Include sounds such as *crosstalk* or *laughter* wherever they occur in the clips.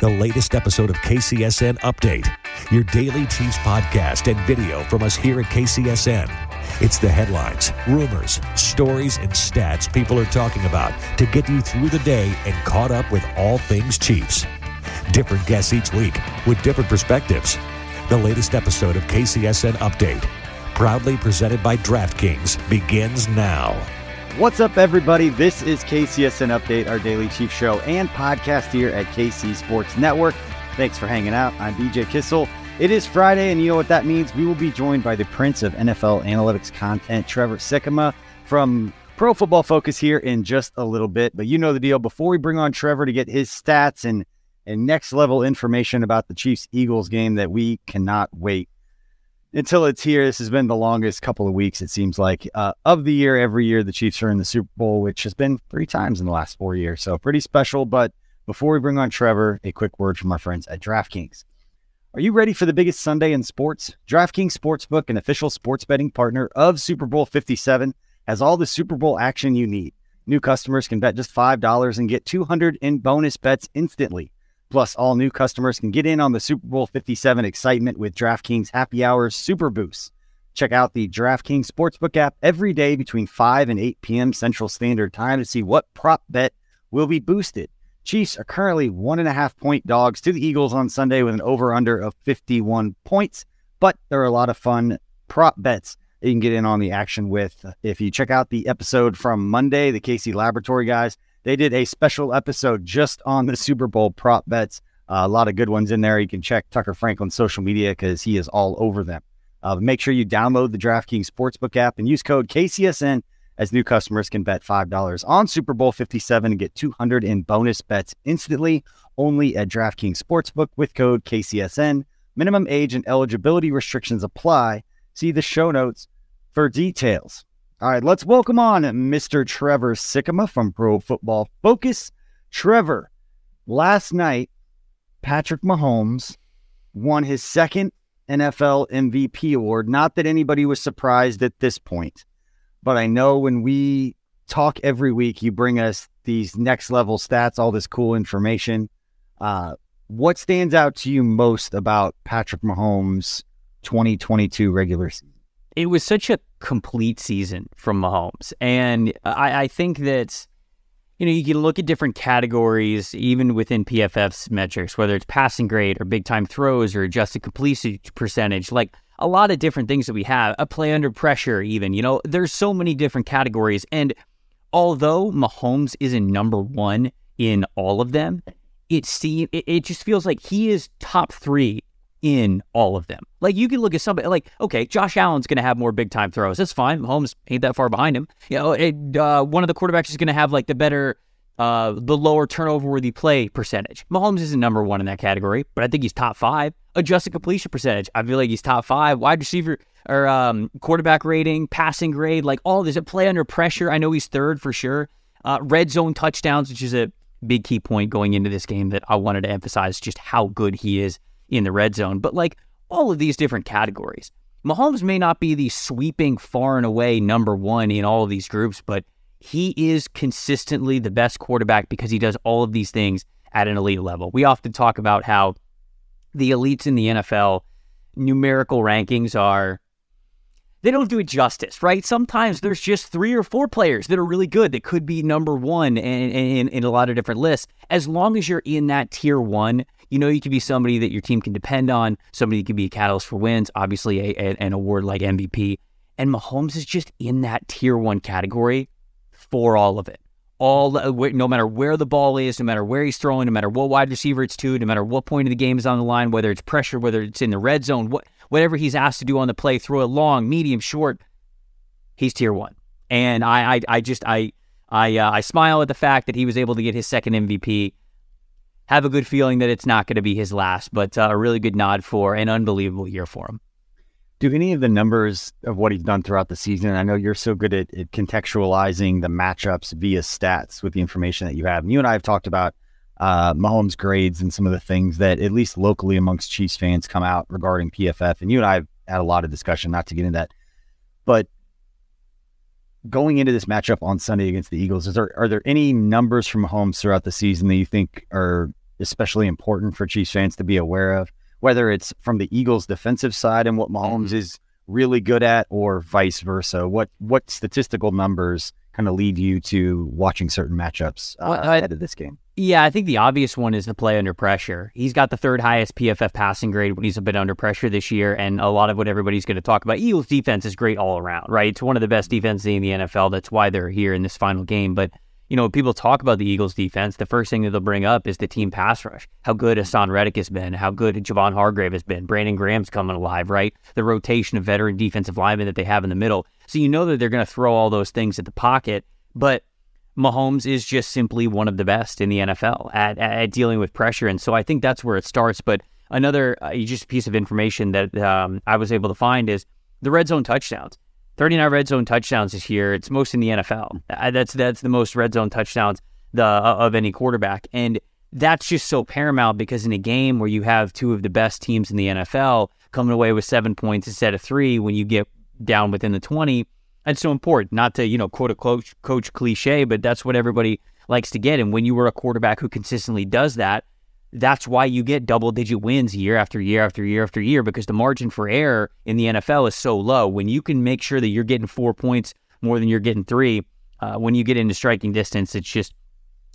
the latest episode of KCSN Update, your daily Chiefs podcast and video from us here at KCSN. It's the headlines, rumors, stories, and stats people are talking about to get you through the day and caught up with all things Chiefs. Different guests each week with different perspectives. The latest episode of KCSN Update, proudly presented by DraftKings, begins now. What's up, everybody? This is KCSN Update, our daily Chief show and podcast here at KC Sports Network. Thanks for hanging out. I'm BJ Kissel. It is Friday, and you know what that means. We will be joined by the prince of NFL analytics content, Trevor Sikkema from Pro Football Focus here in just a little bit. But you know the deal. Before we bring on Trevor to get his stats and, and next level information about the Chiefs Eagles game that we cannot wait until it's here. This has been the longest couple of weeks, it seems like, uh, of the year. Every year, the Chiefs are in the Super Bowl, which has been three times in the last four years. So pretty special. But before we bring on Trevor, a quick word from our friends at DraftKings. Are you ready for the biggest Sunday in sports? DraftKings Sportsbook, an official sports betting partner of Super Bowl 57, has all the Super Bowl action you need. New customers can bet just $5 and get 200 in bonus bets instantly. Plus, all new customers can get in on the Super Bowl 57 excitement with DraftKings Happy Hours Super Boost. Check out the DraftKings Sportsbook app every day between 5 and 8 p.m. Central Standard Time to see what prop bet will be boosted. Chiefs are currently one and a half point dogs to the Eagles on Sunday with an over under of 51 points, but there are a lot of fun prop bets that you can get in on the action with. If you check out the episode from Monday, the KC Laboratory guys, they did a special episode just on the Super Bowl prop bets. Uh, a lot of good ones in there. You can check Tucker Franklin's social media because he is all over them. Uh, make sure you download the DraftKings Sportsbook app and use code KCSN as new customers can bet $5 on Super Bowl 57 and get 200 in bonus bets instantly only at DraftKings Sportsbook with code KCSN. Minimum age and eligibility restrictions apply. See the show notes for details. All right, let's welcome on Mr. Trevor Sikkema from Pro Football Focus. Trevor, last night, Patrick Mahomes won his second NFL MVP award. Not that anybody was surprised at this point but I know when we talk every week, you bring us these next level stats, all this cool information. Uh, what stands out to you most about Patrick Mahomes' 2022 regular season? It was such a complete season from Mahomes. And I, I think that, you know, you can look at different categories, even within PFF's metrics, whether it's passing grade or big time throws or adjusted completion percentage. Like, a lot of different things that we have, a play under pressure, even. You know, there's so many different categories. And although Mahomes isn't number one in all of them, it seems it, it just feels like he is top three in all of them. Like you can look at somebody like, okay, Josh Allen's going to have more big time throws. That's fine. Mahomes ain't that far behind him. You know, it, uh, one of the quarterbacks is going to have like the better uh, the lower turnover worthy play percentage. Mahomes isn't number one in that category, but I think he's top five. Adjusted completion percentage, I feel like he's top five. Wide receiver or um, quarterback rating, passing grade, like all this. A play under pressure, I know he's third for sure. Uh, red zone touchdowns, which is a big key point going into this game that I wanted to emphasize just how good he is in the red zone. But like all of these different categories, Mahomes may not be the sweeping far and away number one in all of these groups, but he is consistently the best quarterback because he does all of these things at an elite level. We often talk about how the elites in the NFL numerical rankings are they don't do it justice, right? Sometimes there's just three or four players that are really good that could be number one in, in, in, a lot of different lists. As long as you're in that tier one, you know you can be somebody that your team can depend on, somebody that can be a catalyst for wins, obviously a, a, an award like MVP. And Mahomes is just in that tier one category for all of it. All no matter where the ball is, no matter where he's throwing, no matter what wide receiver it's to, no matter what point of the game is on the line, whether it's pressure, whether it's in the red zone, what whatever he's asked to do on the play, throw it long, medium, short, he's tier one. And I, I, I just, I, I, uh, I smile at the fact that he was able to get his second MVP. Have a good feeling that it's not going to be his last, but uh, a really good nod for an unbelievable year for him. Do any of the numbers of what he's done throughout the season? I know you're so good at, at contextualizing the matchups via stats with the information that you have. And you and I have talked about uh, Mahomes' grades and some of the things that, at least locally amongst Chiefs fans, come out regarding PFF. And you and I have had a lot of discussion, not to get into that. But going into this matchup on Sunday against the Eagles, is there are there any numbers from Mahomes throughout the season that you think are especially important for Chiefs fans to be aware of? Whether it's from the Eagles' defensive side and what Mahomes mm-hmm. is really good at, or vice versa. What what statistical numbers kind of lead you to watching certain matchups uh, well, ahead of this game? Yeah, I think the obvious one is the play under pressure. He's got the third highest PFF passing grade when he's a bit under pressure this year, and a lot of what everybody's going to talk about. Eagles defense is great all around, right? It's one of the best defenses in the NFL. That's why they're here in this final game. But you know, people talk about the Eagles defense, the first thing that they'll bring up is the team pass rush. How good Haason Reddick has been, how good Javon Hargrave has been. Brandon Graham's coming alive, right? The rotation of veteran defensive linemen that they have in the middle. So you know that they're going to throw all those things at the pocket, but Mahomes is just simply one of the best in the NFL at, at dealing with pressure. And so I think that's where it starts. But another uh, just piece of information that um, I was able to find is the red zone touchdowns. 39 red zone touchdowns this year. It's most in the NFL. That's that's the most red zone touchdowns the uh, of any quarterback. And that's just so paramount because in a game where you have two of the best teams in the NFL coming away with seven points instead of three, when you get down within the 20, that's so important. Not to, you know, quote a coach, coach cliche, but that's what everybody likes to get. And when you were a quarterback who consistently does that, that's why you get double digit wins year after year after year after year because the margin for error in the NFL is so low. When you can make sure that you're getting four points more than you're getting three, uh, when you get into striking distance, it's just,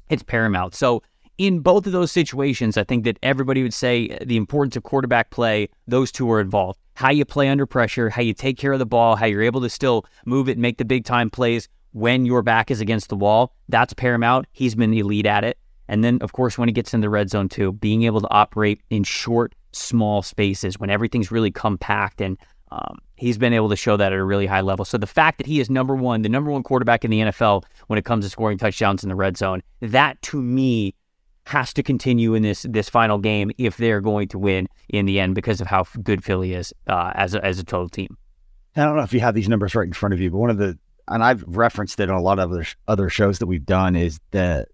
it's paramount. So, in both of those situations, I think that everybody would say the importance of quarterback play, those two are involved how you play under pressure, how you take care of the ball, how you're able to still move it and make the big time plays when your back is against the wall. That's paramount. He's been elite at it. And then, of course, when he gets in the red zone, too, being able to operate in short, small spaces when everything's really compact. And um, he's been able to show that at a really high level. So the fact that he is number one, the number one quarterback in the NFL when it comes to scoring touchdowns in the red zone, that to me has to continue in this this final game if they're going to win in the end because of how good Philly is uh, as a, as a total team. I don't know if you have these numbers right in front of you, but one of the and I've referenced it on a lot of other other shows that we've done is the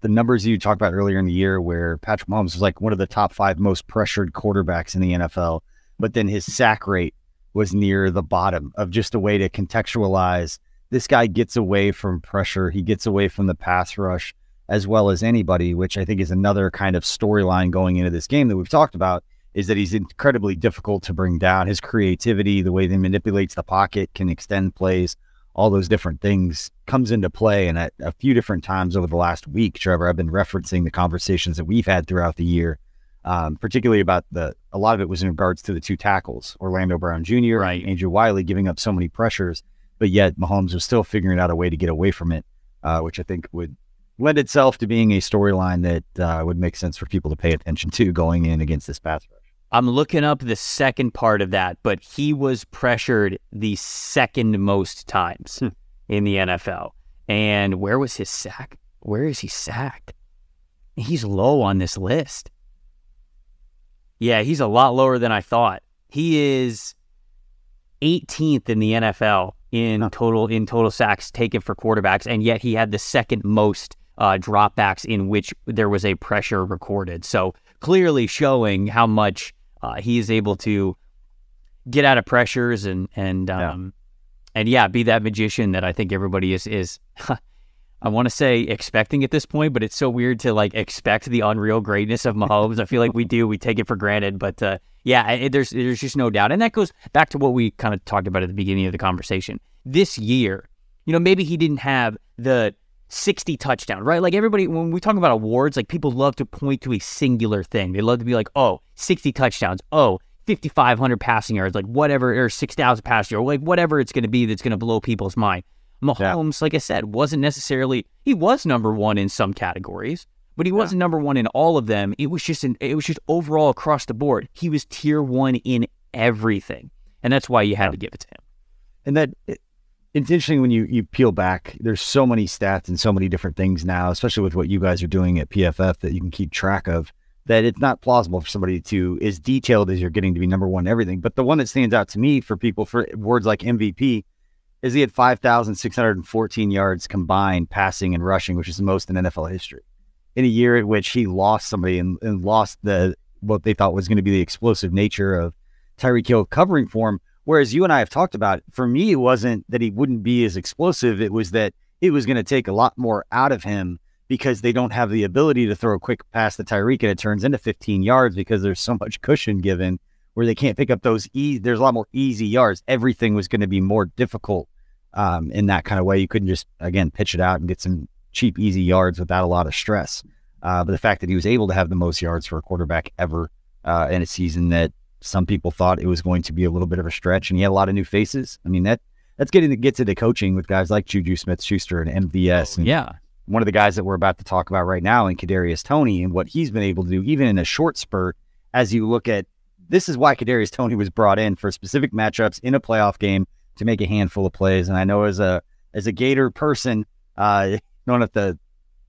the numbers you talked about earlier in the year where Patrick Mahomes was like one of the top five most pressured quarterbacks in the NFL, but then his sack rate was near the bottom of just a way to contextualize this guy gets away from pressure, he gets away from the pass rush as well as anybody, which I think is another kind of storyline going into this game that we've talked about, is that he's incredibly difficult to bring down. His creativity, the way that he manipulates the pocket, can extend plays, all those different things comes into play. And at a few different times over the last week, Trevor, I've been referencing the conversations that we've had throughout the year, um, particularly about the, a lot of it was in regards to the two tackles, Orlando Brown Jr., right. Andrew Wylie giving up so many pressures, but yet Mahomes was still figuring out a way to get away from it, uh, which I think would lend itself to being a storyline that uh, would make sense for people to pay attention to going in against this pass rush. I'm looking up the second part of that, but he was pressured the second most times hmm. in the NFL. And where was his sack? Where is he sacked? He's low on this list. Yeah, he's a lot lower than I thought. He is 18th in the NFL in total in total sacks taken for quarterbacks, and yet he had the second most uh, dropbacks in which there was a pressure recorded. So clearly showing how much uh, he is able to get out of pressures and and um, and yeah, be that magician that I think everybody is is. *laughs* I want to say expecting at this point, but it's so weird to like expect the unreal greatness of Mahomes. I feel like we do, we take it for granted, but uh, yeah, it, there's there's just no doubt, and that goes back to what we kind of talked about at the beginning of the conversation. This year, you know, maybe he didn't have the 60 touchdowns, right? Like everybody, when we talk about awards, like people love to point to a singular thing. They love to be like, oh, 60 touchdowns, oh, 5,500 passing yards, like whatever, or 6,000 passing yards, like whatever it's going to be that's going to blow people's mind. Mahomes, yeah. like I said, wasn't necessarily he was number one in some categories, but he wasn't number one in all of them. It was just an, it was just overall across the board. He was tier one in everything, and that's why you had yeah. to give it to him. And that it's interesting when you you peel back. There's so many stats and so many different things now, especially with what you guys are doing at PFF that you can keep track of. That it's not plausible for somebody to as detailed as you're getting to be number one in everything. But the one that stands out to me for people for words like MVP is he had 5,614 yards combined passing and rushing, which is the most in NFL history. In a year in which he lost somebody and, and lost the what they thought was going to be the explosive nature of Tyreek Hill covering for him. Whereas you and I have talked about, for me, it wasn't that he wouldn't be as explosive. It was that it was going to take a lot more out of him because they don't have the ability to throw a quick pass to Tyreek and it turns into 15 yards because there's so much cushion given where they can't pick up those e- there's a lot more easy yards. Everything was going to be more difficult um, in that kind of way. You couldn't just again pitch it out and get some cheap, easy yards without a lot of stress. Uh, but the fact that he was able to have the most yards for a quarterback ever uh, in a season that some people thought it was going to be a little bit of a stretch, and he had a lot of new faces. I mean that that's getting to get to the coaching with guys like Juju Smith Schuster and MVS. And yeah. One of the guys that we're about to talk about right now in Kadarius Toney, and what he's been able to do, even in a short spurt, as you look at this is why Kadarius Toney was brought in for specific matchups in a playoff game to make a handful of plays. And I know as a as a Gator person, uh, I *laughs* don't have to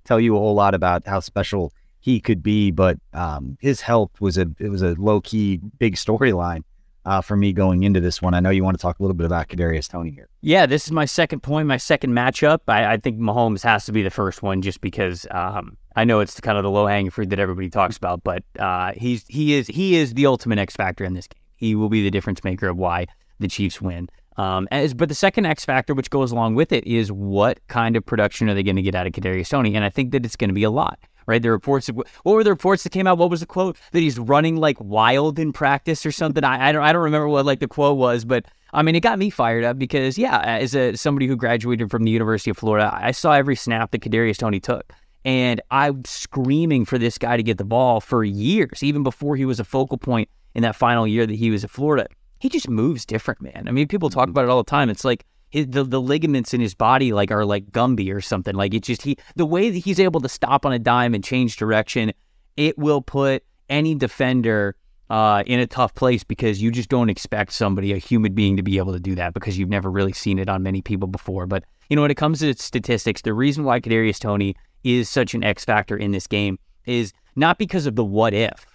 tell you a whole lot about how special he could be, but um, his health was a it was a low key big storyline uh, for me going into this one. I know you want to talk a little bit about Kadarius Toney here. Yeah, this is my second point, my second matchup. I, I think Mahomes has to be the first one, just because um, I know it's kind of the low hanging fruit that everybody talks about, but uh, he's he is he is the ultimate X factor in this game. He will be the difference maker of why the Chiefs win. Um, as, but the second X factor, which goes along with it, is what kind of production are they going to get out of Kadarius Toney? And I think that it's going to be a lot, right? The reports, of, what were the reports that came out? What was the quote that he's running like wild in practice or something? I, I don't, I don't remember what like the quote was, but I mean, it got me fired up because yeah, as a somebody who graduated from the University of Florida, I saw every snap that Kadarius Toney took. And I'm screaming for this guy to get the ball for years, even before he was a focal point in that final year that he was at Florida he just moves different, man. I mean, people talk mm-hmm. about it all the time. It's like his, the the ligaments in his body like are like Gumby or something. Like it's just he the way that he's able to stop on a dime and change direction, it will put any defender uh, in a tough place because you just don't expect somebody, a human being, to be able to do that because you've never really seen it on many people before. But you know, when it comes to statistics, the reason why Kadarius Toney is such an X factor in this game is not because of the what if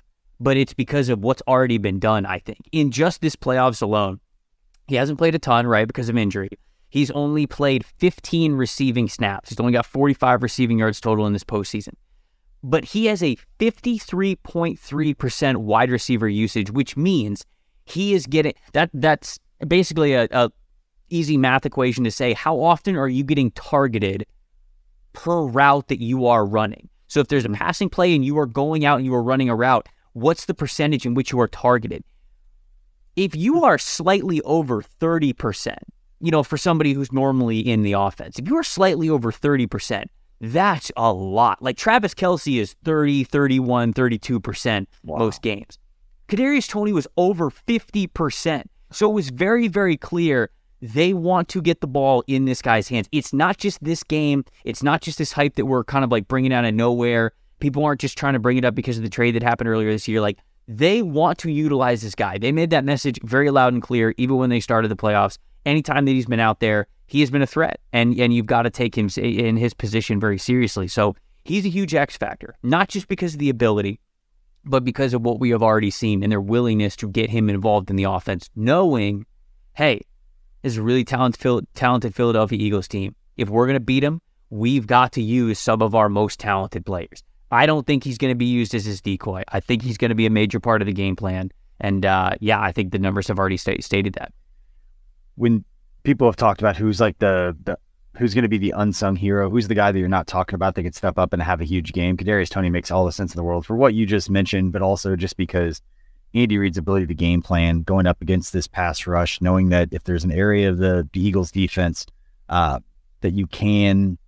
but it's because of what's already been done, I think. In just this playoffs alone, he hasn't played a ton, right, because of injury. He's only played 15 receiving snaps. He's only got 45 receiving yards total in this postseason. But he has a 53.3% wide receiver usage, which means he is getting that that's basically a, a easy math equation to say how often are you getting targeted per route that you are running. So if there's a passing play and you are going out and you are running a route, what's the percentage in which you are targeted? If you are slightly over 30%, you know, for somebody who's normally in the offense, if you are slightly over 30%, that's a lot. Like Travis Kelce is 30, 31, 32% wow. most games. Kadarius Toney was over 50%. So it was very, very clear they want to get the ball in this guy's hands. It's not just this game. It's not just this hype that we're kind of like bringing out of nowhere. People aren't just trying to bring it up because of the trade that happened earlier this year. Like they want to utilize this guy. They made that message very loud and clear, even when they started the playoffs. Anytime that he's been out there, he has been a threat, and and you've got to take him in his position very seriously. So he's a huge X factor, not just because of the ability, but because of what we have already seen and their willingness to get him involved in the offense, knowing, hey, this is a really talented, talented Philadelphia Eagles team. If we're going to beat them, we've got to use some of our most talented players. I don't think he's going to be used as his decoy. I think he's going to be a major part of the game plan. And uh, yeah, I think the numbers have already st- stated that. When people have talked about who's like the, the who's going to be the unsung hero, who's the guy that you're not talking about that could step up and have a huge game. Kadarius Toney makes all the sense in the world for what you just mentioned, but also just because Andy Reid's ability to game plan going up against this pass rush, knowing that if there's an area of the, Eagles defense uh, that you can,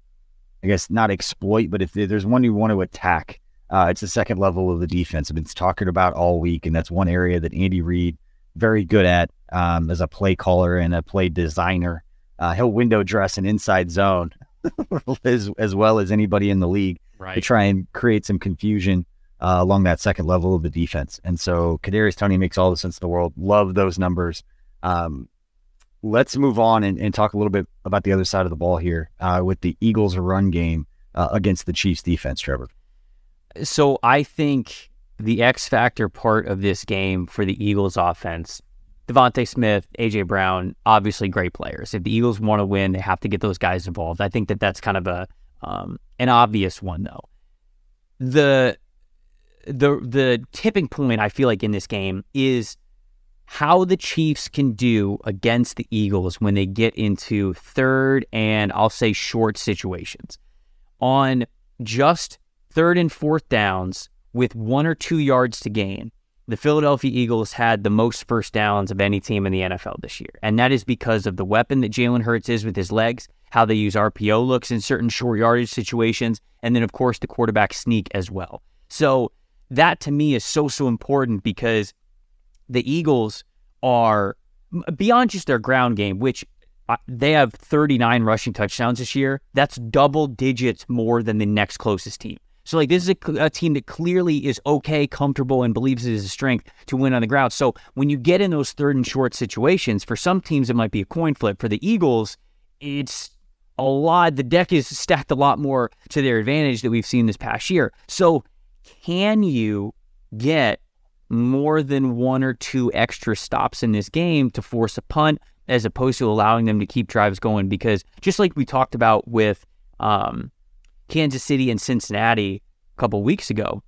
I guess, not exploit, but if there's one you want to attack, uh, it's the second level of the defense. I've been talking about all week, and that's one area that Andy Reid very good at um, as a play caller and a play designer. Uh, he'll window dress an inside zone *laughs* as, as well as anybody in the league right. to try and create some confusion uh, along that second level of the defense. And so Kadarius Toney makes all the sense in the world. Love those numbers. Um, let's move on and, and, talk a little bit about the other side of the ball here uh, with the Eagles' run game uh, against the Chiefs' defense, Trevor. So I think the X factor part of this game for the Eagles offense, DeVonta Smith, AJ Brown, obviously great players. If the Eagles want to win, they have to get those guys involved. I think that that's kind of a um, an obvious one though. The the the tipping point I feel like in this game is how the Chiefs can do against the Eagles when they get into third and I'll say short situations. On just third and fourth downs, with one or two yards to gain, the Philadelphia Eagles had the most first downs of any team in the NFL this year. And that is because of the weapon that Jalen Hurts is with his legs, how they use RPO looks in certain short yardage situations, and then, of course, the quarterback sneak as well. So, that to me is so, so important because the Eagles are beyond just their ground game, which uh, they have 39 rushing touchdowns this year. That's double digits more than the next closest team. So like this is a, a, team that clearly is okay, comfortable, and believes it is a strength to win on the ground. So when you get in those third and short situations, for some teams it might be a coin flip. For the Eagles, it's a lot. The deck is stacked a lot more to their advantage that we've seen this past year. So can you get more than one or two extra stops in this game to force a punt as opposed to allowing them to keep drives going? Because just like we talked about with um, Kansas City and Cincinnati a couple weeks ago,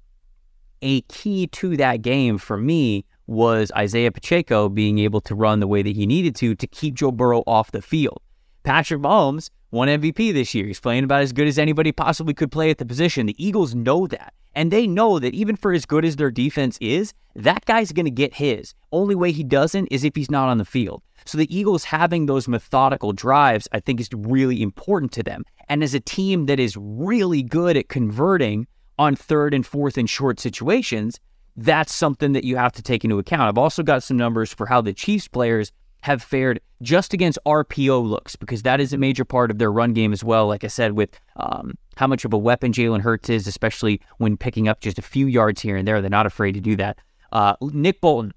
a key to that game for me was Isaiah Pacheco being able to run the way that he needed to to keep Joe Burrow off the field. Patrick Mahomes won MVP this year. He's playing about as good as anybody possibly could play at the position. The Eagles know that. And they know that even for as good as their defense is, that guy's going to get his. Only way he doesn't is if he's not on the field. So the Eagles having those methodical drives, I think, is really important to them. And as a team that is really good at converting on third and fourth and short situations, that's something that you have to take into account. I've also got some numbers for how the Chiefs players have fared just against RPO looks because that is a major part of their run game as well. Like I said, with um, how much of a weapon Jalen Hurts is, especially when picking up just a few yards here and there, they're not afraid to do that. Uh, Nick Bolton,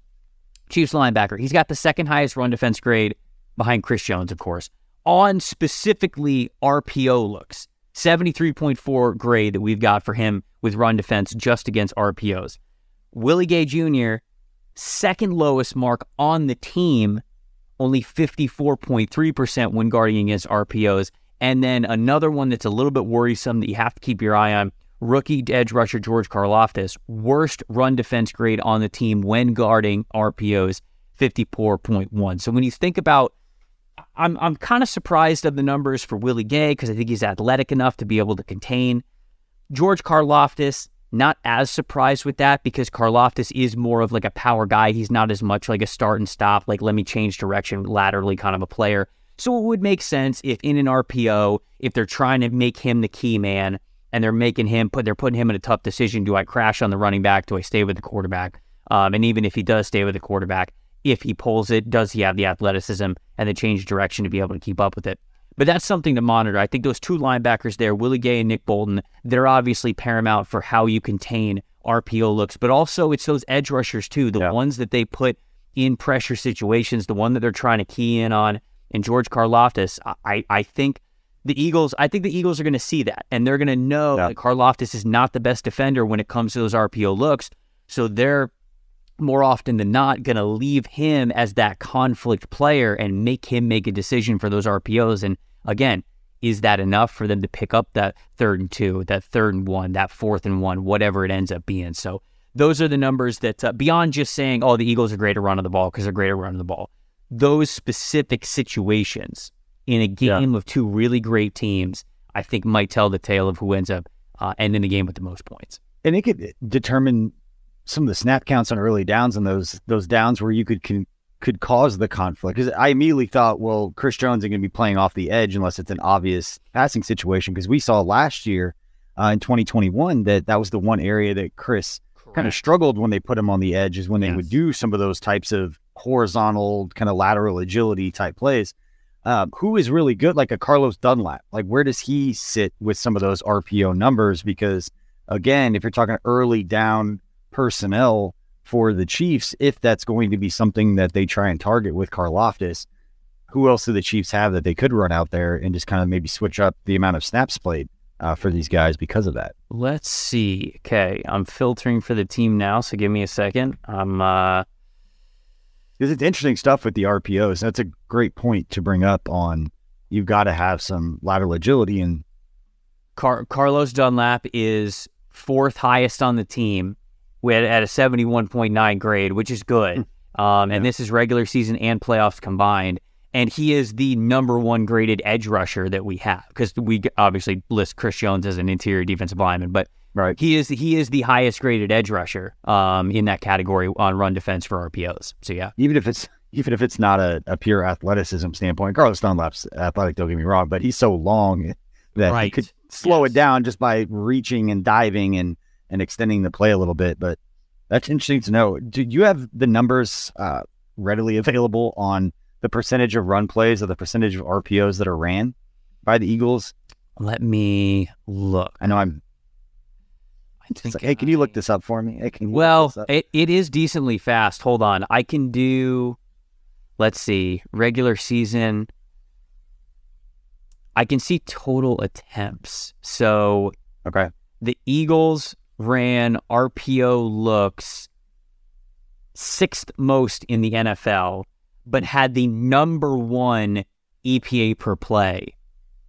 Chiefs linebacker, he's got the second highest run defense grade behind Chris Jones, of course, on specifically RPO looks. 73.4 grade that we've got for him with run defense just against RPOs. Willie Gay Jr., second lowest mark on the team only 54.3% when guarding against RPOs. And then another one that's a little bit worrisome that you have to keep your eye on rookie edge rusher George Karlaftis, worst run defense grade on the team when guarding RPOs, 54.1. So when you think about, I'm, I'm kind of surprised of the numbers for Willie Gay because I think he's athletic enough to be able to contain. George Karlaftis, not as surprised with that because Karlaftis is more of like a power guy. He's not as much like a start and stop, like let me change direction laterally kind of a player. So it would make sense if in an RPO, if they're trying to make him the key man and they're making him put they're putting him in a tough decision. Do I crash on the running back? Do I stay with the quarterback? Um, and even if he does stay with the quarterback, if he pulls it, does he have the athleticism and the change direction to be able to keep up with it? But that's something to monitor. I think those two linebackers there, Willie Gay and Nick Bolton, they're obviously paramount for how you contain RPO looks, but also it's those edge rushers too, the yeah. ones that they put in pressure situations, the one that they're trying to key in on. And George Karlaftis, I, I think the Eagles, I think the Eagles are going to see that and they're going to know yeah. that Karlaftis is not the best defender when it comes to those RPO looks. So they're more often than not going to leave him as that conflict player and make him make a decision for those RPOs. And again, is that enough for them to pick up that third and two, that third and one, that fourth and one, whatever it ends up being? So those are the numbers that, uh, beyond just saying, oh, the Eagles are great at running the ball because they're great at running the ball, those specific situations in a game yeah. of two really great teams, I think might tell the tale of who ends up uh, ending the game with the most points. And it could determine some of the snap counts on early downs and those those downs where you could can, could cause the conflict. Because I immediately thought, well, Chris Jones is going to be playing off the edge unless it's an obvious passing situation. Because we saw last year uh, in 2021 that that was the one area that Chris kind of struggled when they put him on the edge is when they yes. would do some of those types of horizontal kind of lateral agility type plays. Um, who is really good, like a Carlos Dunlap? Like, where does he sit with some of those RPO numbers? Because again, if you're talking early down personnel for the Chiefs, if that's going to be something that they try and target with Karlaftis, who else do the Chiefs have that they could run out there and just kind of maybe switch up the amount of snaps played uh, for these guys because of that? Let's see. Okay, I'm filtering for the team now, so give me a second. I'm uh because it's interesting stuff with the RPOs. That's a great point to bring up on you've got to have some lateral agility and Car- Carlos Dunlap is fourth highest on the team with at a 71.9 grade, which is good. Hmm. Um, and yeah. this is regular season and playoffs combined. And he is the number one graded edge rusher that we have because we obviously list Chris Jones as an interior defensive lineman, but right. he is he is the highest graded edge rusher um, in that category on run defense for RPOs. So yeah, even if it's even if it's not a, a pure athleticism standpoint, Carlos Dunlap's athletic. Don't get me wrong, but he's so long that right. he could slow yes. it down just by reaching and diving and and extending the play a little bit. But that's interesting to know. Do you have the numbers uh, readily available on the percentage of run plays or the percentage of RPOs that are ran by the Eagles? Let me look. I know I'm. like, hey, can you look this up for me? Hey, can well, it, it is decently fast. Hold on. I can do, let's see, regular season. I can see total attempts. So, okay. The Eagles ran RPO looks sixth most in the NFL, but had the number one EPA per play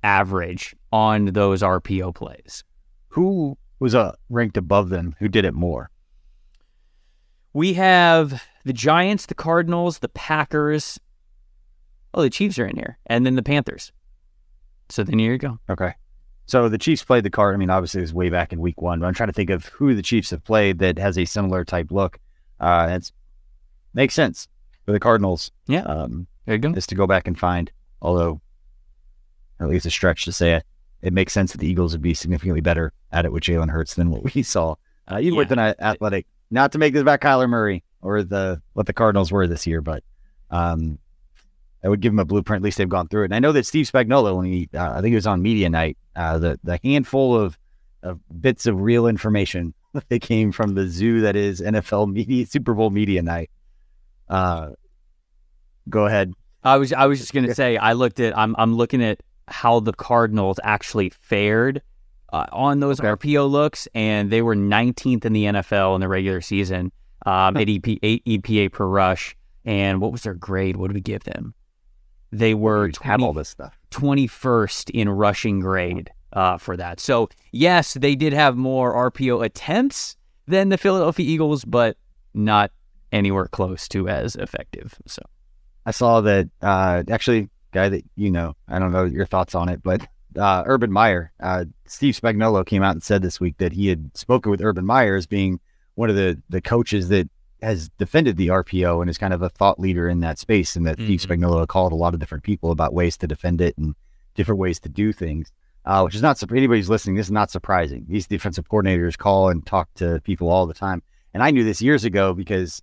average on those RPO plays. Who was uh, ranked above them? Who did it more? We have the Giants, the Cardinals, the Packers. Oh, the Chiefs are in here, and then the Panthers. So then here you go. Okay. So the Chiefs played the card. I mean, obviously it was way back in week one, but I'm trying to think of who the Chiefs have played that has a similar type look. Uh, it makes sense for the Cardinals. Yeah. Um, there you go. Is to go back and find, although at least a stretch to say it, it makes sense that the Eagles would be significantly better at it with Jalen Hurts than what we *laughs* saw, uh, even yeah. with an athletic. Not to make this about Kyler Murray or the what the Cardinals were this year, but um, that would give them a blueprint. At least they've gone through it. And I know that Steve Spagnuolo, when he, uh, I think it was on media night, uh, the the handful of, of bits of real information *laughs* that came from the zoo that is NFL media Super Bowl media night. Uh, go ahead. I was I was just gonna say I looked at I'm I'm looking at how the Cardinals actually fared uh, on those okay. RPO looks, and they were 19th in the NFL in the regular season um, at EP, eight EPA per rush. And what was their grade? What did we give them? They were 20, all this stuff. 21st in rushing grade uh, for that. So, yes, they did have more RPO attempts than the Philadelphia Eagles, but not anywhere close to as effective. So, I saw that uh, actually, guy that you know, I don't know your thoughts on it, but uh, Urban Meyer, uh, Steve Spagnuolo came out and said this week that he had spoken with Urban Meyer as being one of the the coaches that has defended the RPO and is kind of a thought leader in that space. And that mm-hmm. Steve Spagnuolo called a lot of different people about ways to defend it and different ways to do things, uh, which is not anybody's listening. This is not surprising. These defensive coordinators call and talk to people all the time. And I knew this years ago because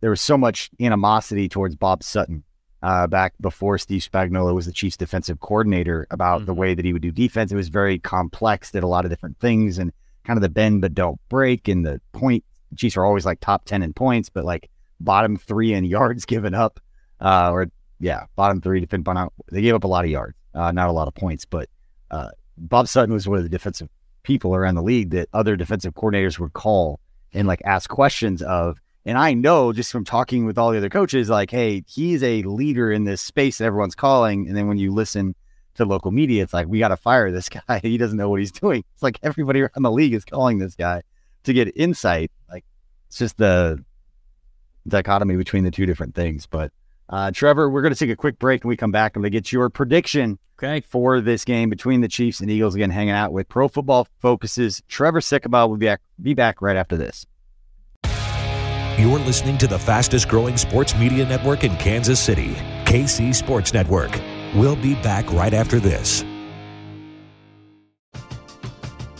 there was so much animosity towards Bob Sutton uh, back before Steve Spagnuolo was the Chiefs defensive coordinator about mm-hmm. the way that he would do defense. It was very complex, did a lot of different things and kind of the bend but don't break and the point Chiefs are always like top 10 in points, but like bottom three in yards *laughs* given up. Uh, or yeah, bottom three pin out. They gave up a lot of yards, uh, not a lot of points, but uh, Bob Sutton was one of the defensive people around the league that other defensive coordinators would call and like ask questions of. And I know just from talking with all the other coaches, like, hey, he's a leader in this space that everyone's calling. And then when you listen to local media, it's like, we got to fire this *laughs* guy. He doesn't know what he's doing. It's like everybody around the league is calling this guy to get insight. Like it's just the dichotomy between the two different things. But Uh, Trevor, we're going to take a quick break and we come back. I'm going to get your prediction Okay. for this game between the Chiefs and Eagles. Again, hanging out with Pro Football Focuses. Trevor Sikkema will be back, be back right after this. You're listening to the fastest growing sports media network in Kansas City, KC Sports Network. We'll be back right after this.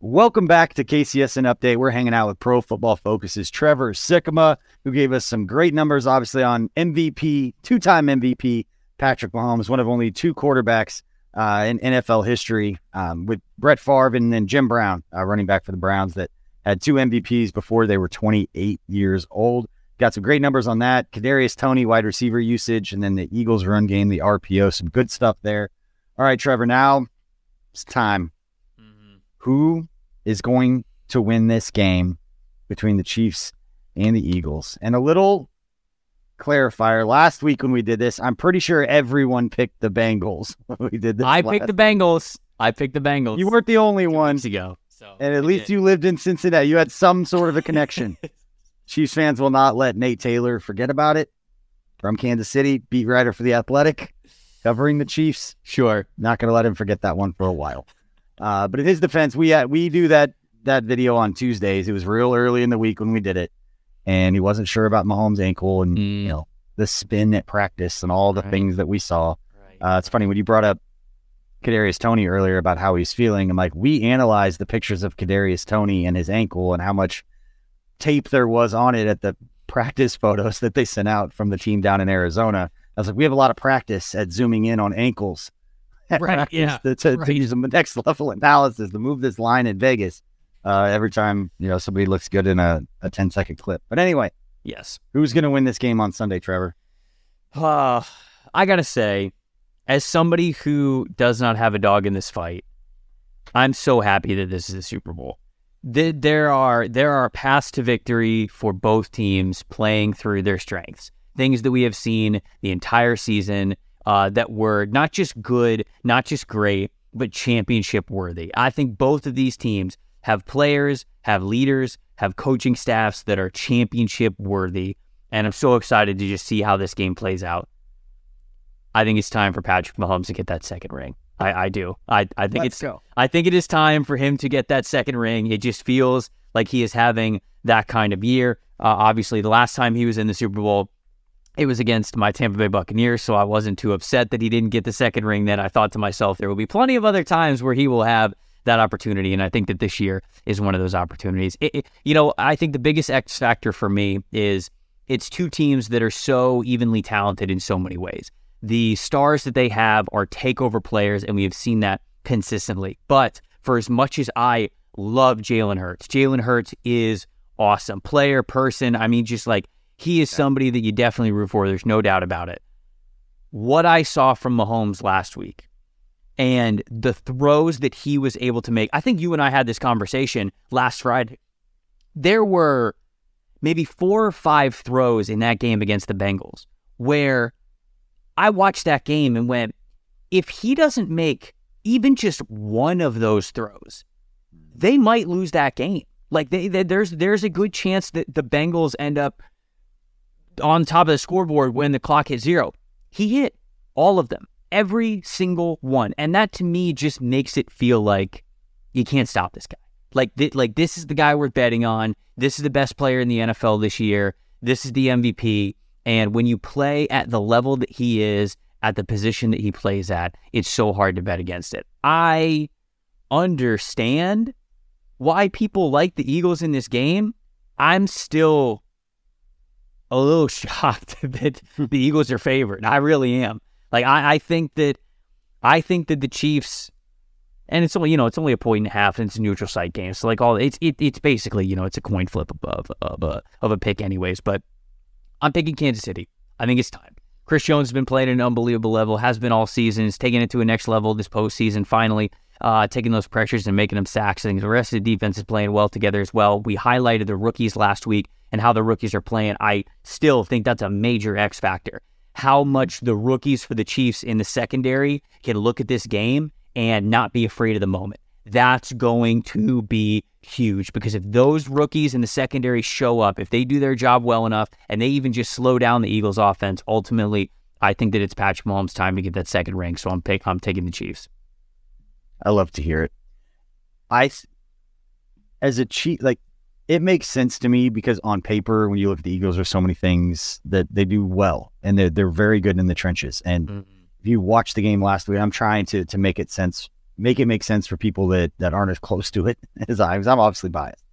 Welcome back to KCSN Update. We're hanging out with Pro Football Focuses Trevor Sikkema, who gave us some great numbers, obviously, on MVP, two time MVP Patrick Mahomes, one of only two quarterbacks uh, in NFL history, um, with Brett Favre and then Jim Brown, uh, running back for the Browns, that had two MVPs before they were 28 years old. Got some great numbers on that. Kadarius Toney, wide receiver usage, and then the Eagles run game, the RPO, some good stuff there. All right, Trevor, now it's time who is going to win this game between the Chiefs and the Eagles. And a little clarifier last week when we did this, I'm pretty sure everyone picked the Bengals. *laughs* when we did this. I picked the Bengals. I picked the Bengals. You weren't the only two one. weeks ago. So And at least did. you lived in Cincinnati. You had some sort of a connection. *laughs* Chiefs fans will not let Nate Taylor forget about it. From Kansas City, beat writer for The Athletic, covering the Chiefs. Sure. Not going to let him forget that one for a while. Uh, but in his defense, we uh, we do that that video on Tuesdays. It was real early in the week when we did it, and he wasn't sure about Mahomes' ankle and Mm. you know the spin at practice and all the Right. things that we saw. Right. Uh, it's funny when you brought up Kadarius Toney earlier about how he's feeling. I'm like, we analyzed the pictures of Kadarius Toney and his ankle and how much tape there was on it at the practice photos *laughs* that they sent out from the team down in Arizona. I was like, we have a lot of practice at zooming in on ankles. *laughs* Right, yeah, To, to, to use the next *laughs* level analysis to move this line in Vegas uh, every time you know somebody looks good in a, a 10 second clip. But anyway, yes. who's going to win this game on Sunday, Trevor? Uh, I gotta say, as somebody who does not have a dog in this fight, I'm so happy that this is a Super Bowl. Th- There are there are paths to victory for both teams playing through their strengths. Things that we have seen the entire season uh, that were not just good, not just great, but championship worthy. I think both of these teams have players, have leaders, have coaching staffs that are championship worthy. And I'm so excited to just see how this game plays out. I think it's time for Patrick Mahomes to get that second ring. I, I do. I, I think Let's it's go. I think it is time for him to get that second ring. It just feels like he is having that kind of year. Uh, obviously, the last time he was in the Super Bowl, it was against my Tampa Bay Buccaneers, so I wasn't too upset that he didn't get the second ring. Then I thought to myself, there will be plenty of other times where he will have that opportunity, and I think that this year is one of those opportunities. It, it- you know, I think the biggest X factor for me is it's two teams that are so evenly talented in so many ways. The stars that they have are takeover players, and we have seen that consistently. But for as much as I love Jalen Hurts, Jalen Hurts is awesome player, person. I mean, just like he is somebody that you definitely root for. There's no doubt about it. What I saw from Mahomes last week and the throws that he was able to make, I think you and I had this conversation last Friday. There were maybe four or five throws in that game against the Bengals where I watched that game and went, if he doesn't make even just one of those throws, they might lose that game. Like they, they, there's there's a good chance that the Bengals end up on top of the scoreboard when the clock hit zero. He hit all of them, every single one, and that to me just makes it feel like you can't stop this guy. Like th- like this is the guy we're betting on. This is the best player in the NFL this year. This is the MVP. And when you play at the level that he is, at the position that he plays at, it's so hard to bet against it. I understand why people like the Eagles in this game. I'm still a little *laughs* shocked that the Eagles are favored. I really am. Like I, I think that I think that the Chiefs and it's only you know it's only a point and a half and it's a neutral site game. So like all it's it, it's basically you know it's a coin flip of, of, of a of a pick anyways. But I'm picking Kansas City. I think it's time. Chris Jones has been playing at an unbelievable level, has been all season, is taking it to a next level this postseason, finally, uh, taking those pressures and making them sacks. I think the rest of the defense is playing well together as well. We highlighted the rookies last week and how the rookies are playing. I still think that's a major X factor. How much the rookies for the Chiefs in the secondary can look at this game and not be afraid of the moment. That's going to be huge because if those rookies in the secondary show up, if they do their job well enough and they even just slow down the Eagles offense, ultimately, I think that it's Patrick Mahomes' time to get that second ring. So I'm pick, I'm taking the Chiefs. I love to hear it. I, as a Chief, like it makes sense to me because on paper, when you look at the Eagles, there's so many things that they do well, and they're they're very good in the trenches. And mm-hmm. if you watch the game last week, I'm trying to to make it sense make it make sense for people that that aren't as close to it *laughs* as I was. I'm obviously biased,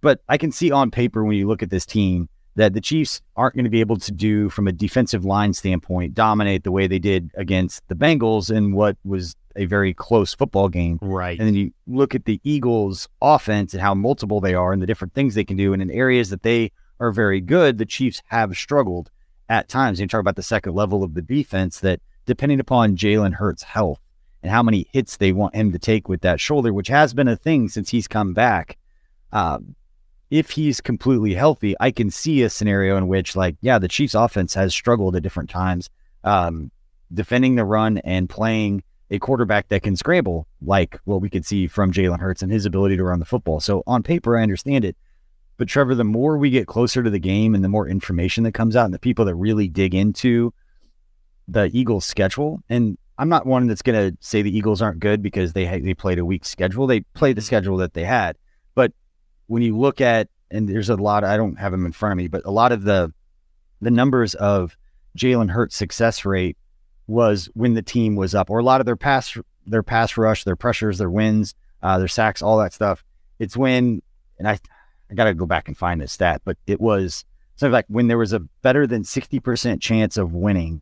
but I can see on paper when you look at this team that the Chiefs aren't going to be able to do from a defensive line standpoint dominate the way they did against the Bengals in what was a very close football game. Right. And then you look at the Eagles offense and how multiple they are and the different things they can do and in areas that they are very good, the Chiefs have struggled at times. You talk about the second level of the defense that depending upon Jalen Hurts' health and how many hits they want him to take with that shoulder, which has been a thing since he's come back. Um, if he's completely healthy, I can see a scenario in which, like, yeah, the Chiefs' offense has struggled at different times, um, defending the run and playing a quarterback that can scramble, like what we could see from Jalen Hurts and his ability to run the football. So on paper, I understand it. But Trevor, the more we get closer to the game and the more information that comes out, and the people that really dig into the Eagles' schedule, and I'm not one that's going to say the Eagles aren't good because they they played a weak schedule. They played the mm-hmm. schedule that they had. But when you look at and there's a lot I don't have them in front of me, but a lot of the the numbers of Jalen Hurts' success rate was when the team was up, or a lot of their pass their pass rush, their pressures, their wins, uh, their sacks, all that stuff. It's when and I I got to go back and find this stat, but it was something like when there was a better than 60% chance of winning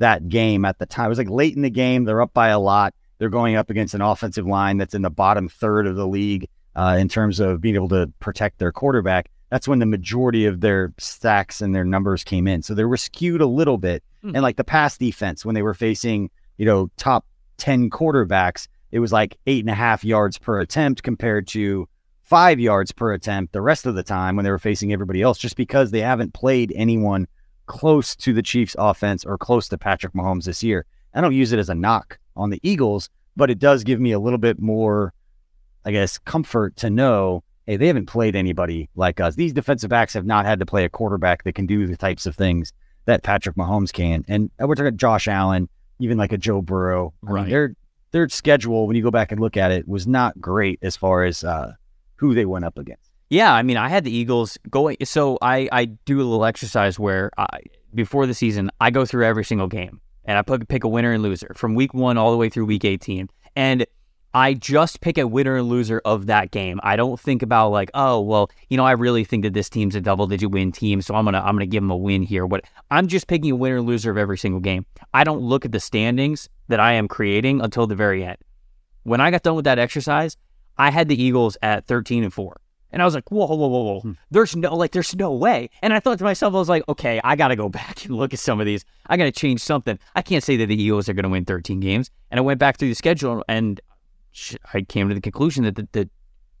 that game at the time. It was like late in the game. They're up by a lot. They're going up against an offensive line that's in the bottom third of the league uh, in terms of being able to protect their quarterback. That's when the majority of their sacks and their numbers came in. So they were skewed a little bit. Mm. And like the pass defense, when they were facing, you know, top 10 quarterbacks, it was like eight and a half yards per attempt compared to five yards per attempt the rest of the time when they were facing everybody else, just because they haven't played anyone close to the Chiefs offense or close to Patrick Mahomes this year. I don't use it as a knock on the Eagles, but it does give me a little bit more, I guess, comfort to know, hey, they haven't played anybody like us. These defensive backs have not had to play a quarterback that can do the types of things that Patrick Mahomes can. And we're talking Josh Allen, even like a Joe Burrow. I right. Mean, their their schedule, when you go back and look at it, was not great as far as uh, who they went up against. Yeah, I mean, I had the Eagles going. So I, I do a little exercise where I, before the season, I go through every single game and I put, pick a winner and loser from week one all the way through week 18. And I just pick a winner and loser of that game. I don't think about like, oh, well, you know, I really think that this team's a double digit win team, so I'm gonna I'm gonna give them a win here. What I'm just picking a winner and loser of every single game. I don't look at the standings that I am creating until the very end. When I got done with that exercise, I had the Eagles at 13 and four And I was like, whoa, whoa, whoa, whoa, whoa. There's no, like, there's no way. And I thought to myself, I was like, okay, I got to go *laughs* back and look at some of these. I got to change something. I can't say that the Eagles are going to win 13 games. And I went back through the schedule and I came to the conclusion that the, the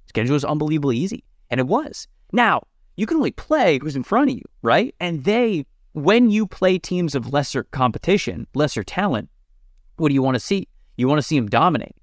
schedule was unbelievably easy. And it was. Now, you can only play who's in front of you, right? And they, when you play teams of lesser competition, lesser talent, what do you want to see? You want to see them dominate.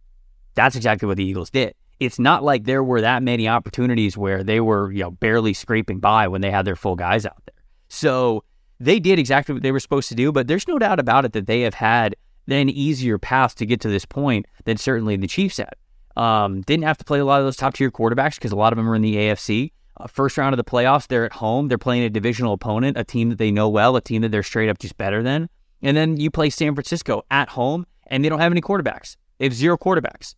That's exactly what the Eagles did it's not like there were that many opportunities where they were, you know, barely scraping by when they had their full guys out there. So they did exactly what they were supposed to do, but there's no doubt about it that they have had an easier path to get to this point than certainly the Chiefs had. Um, didn't have to play a lot of those top tier quarterbacks because a lot of them are in the AFC. Uh, first round of the playoffs, they're at home. They're playing a divisional opponent, a team that they know well, a team that they're straight up just better than. And then you play San Francisco at home, and they don't have any quarterbacks. They have zero quarterbacks.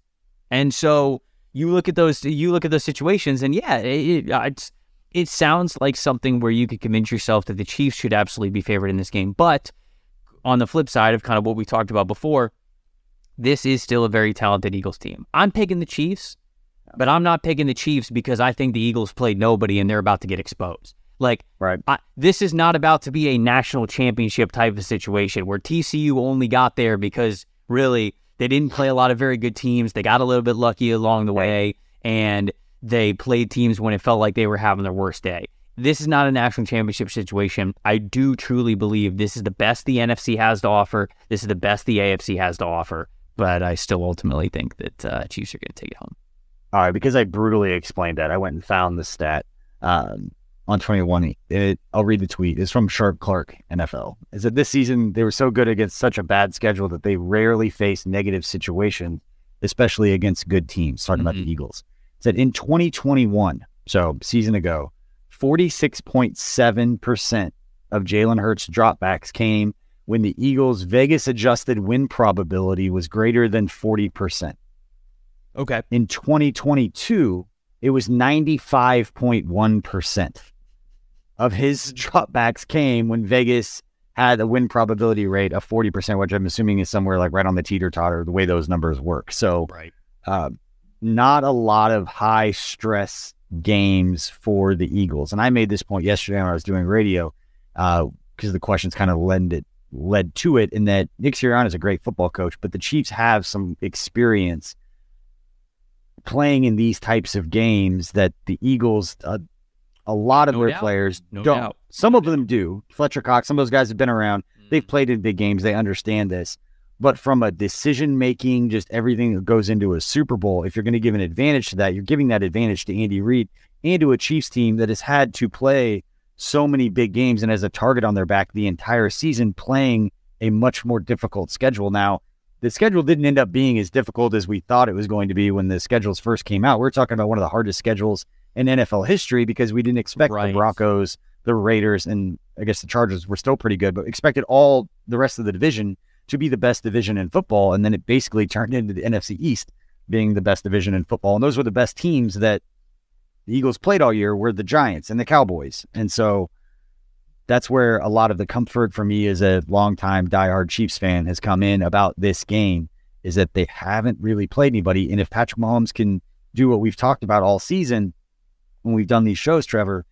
And so you look at those you look at those situations and yeah it, it, it sounds like something where you could convince yourself that the Chiefs should absolutely be favored in this game but on the flip side of kind of what we talked about before this is still a very talented Eagles team I'm picking the Chiefs but I'm not picking the Chiefs because I think the Eagles played nobody and they're about to get exposed like right I, this is not about to be a national championship type of situation where TCU only got there because really they didn't play a lot of very good teams. They got a little bit lucky along the way, and they played teams when it felt like they were having their worst day. This is not a national championship situation. I do truly believe this is the best the NFC has to offer. This is the best the AFC has to offer. But I still ultimately think that uh, Chiefs are going to take it home. All right, because I brutally explained that, I went and found the stat. Um, on 21. It, I'll read the tweet. It's from Sharp Clark, NFL. Is that this season they were so good against such a bad schedule that they rarely face negative situations, especially against good teams. Talking mm-hmm. about the mm-hmm. Eagles. It said in 2021, so season ago, 46.7% of Jalen Hurts dropbacks came when the Eagles' Vegas adjusted win probability was greater than 40%. Okay. In 2022, it was 95.1% of his dropbacks came when Vegas had a win probability rate of 40%, which I'm assuming is somewhere like right on the teeter totter, the way those numbers work. So, right. Uh, not a lot of high stress games for the Eagles. And I made this point yesterday when I was doing radio because uh, the questions kind of lend it, led to it in that Nick Sirianni is a great football coach, but the Chiefs have some experience playing in these types of games that the Eagles, uh, a lot of no their doubt. players no don't. Doubt. Some of them do. Fletcher Cox, some of those guys have been around. Mm. They've played in big games. They understand this. But from a decision making, just everything that goes into a Super Bowl, if you're going to give an advantage to that, you're giving that advantage to Andy Reid and to a Chiefs team that has had to play so many big games and has a target on their back the entire season, playing a much more difficult schedule. Now, the schedule didn't end up being as difficult as we thought it was going to be when the schedules first came out. We're talking about one of the hardest schedules in NFL history because we didn't expect right. the Broncos, the Raiders, and I guess the Chargers were still pretty good, but expected all the rest of the division to be the best division in football. And then it basically turned into the NFC East being the best division in football. And those were the best teams that the Eagles played all year were the Giants and the Cowboys. And so that's where a lot of the comfort for me as a longtime diehard Chiefs fan has come in about this game is that they haven't really played anybody. And if Patrick Mahomes can do what we've talked about all season, when we've done these shows, Trevor,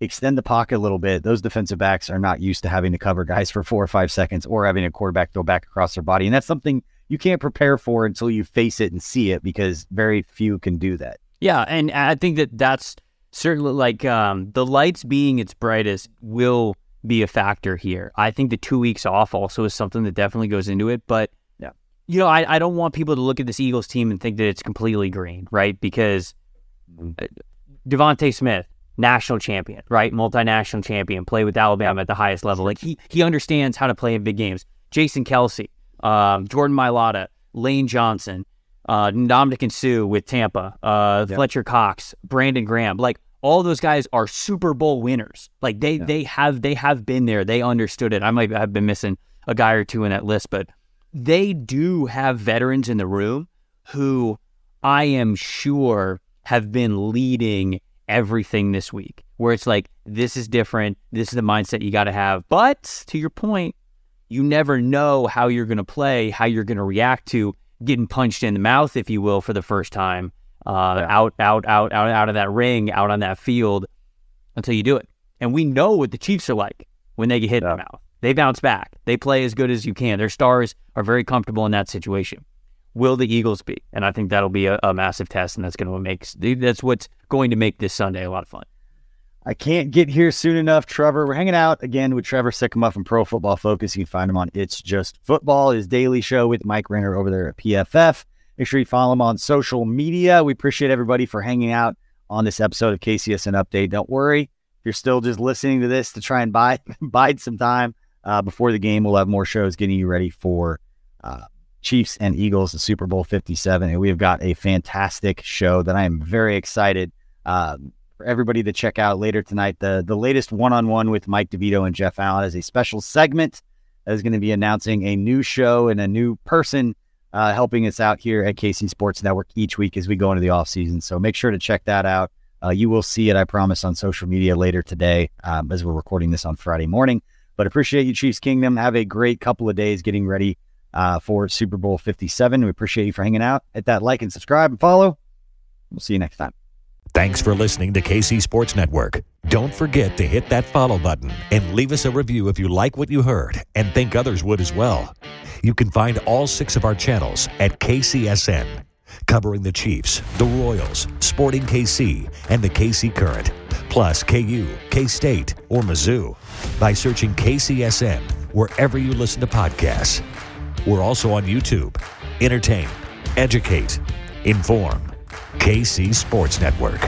extend the pocket a little bit. Those defensive backs are not used to having to cover guys for four or five seconds or having a quarterback go back across their body. And that's something you can't prepare for until you face it and see it because very few can do that. Yeah. And I think that that's certainly like um, the lights being its brightest will be a factor here. I think the two weeks off also is something that definitely goes into it. But, yeah. you know, I, I don't want people to look at this Eagles team and think that it's completely green, right? Because. Mm-hmm. DeVonta Smith, national champion, right? Multinational champion, play with Alabama at the highest level. Like he he understands how to play in big games. Jason Kelce, um, Jordan Mailata, Lane Johnson, uh, Ndamukong Suh with Tampa, uh. Fletcher Cox, Brandon Graham, like all those guys are Super Bowl winners. Like they they have they have been there. They understood it. I might have been missing a guy or two in that list, but they do have veterans in the room who I am sure have been leading everything this week, where it's like, this is different. This is the mindset you got to have. But to your point, you never know how you're going to play, how you're going to react to getting punched in the mouth, if you will, for the first time. uh, out, out, out, out, out of that ring, out on that field until you do it. And we know what the Chiefs are like when they get hit in the mouth. They bounce back. They play as good as you can. Their stars are very comfortable in that situation. Will the Eagles be? And I think that'll be a, a massive test, and that's going to make that's what's going to make this Sunday a lot of fun. I can't get here soon enough, Trevor. We're hanging out again with Trevor Sikkema from Pro Football Focus. You can find him on It's Just Football, his daily show with Mike Renner over there at PFF. Make sure you follow him on social media. We appreciate everybody for hanging out on this episode of KCSN Update. Don't worry, if you're still just listening to this to try and buy *laughs* bide some time uh, before the game, we'll have more shows getting you ready for uh, Chiefs and Eagles, the Super Bowl 57. And we have got a fantastic show that I am very excited uh, for everybody to check out later tonight. The, the latest one on one with Mike DeVito and Jeff Allen is a special segment that is going to be announcing a new show and a new person uh, helping us out here at KC Sports Network each week as we go into the off season. So make sure to check that out. Uh, you will see it, I promise, on social media later today um, as we're recording this on Friday morning. But appreciate you, Chiefs Kingdom. Have a great couple of days getting ready uh, for Super Bowl 57. We appreciate you for hanging out. Hit that like and subscribe and follow. We'll see you next time. Thanks for listening to KC Sports Network. Don't forget to hit that follow button and leave us a review if you like what you heard and think others would as well. You can find all six of our channels at KCSN, covering the Chiefs, the Royals, Sporting KC, and the KC Current, plus KU, K State, or Mizzou by searching KCSN wherever you listen to podcasts. We're also on YouTube. Entertain, educate, inform. KC Sports Network.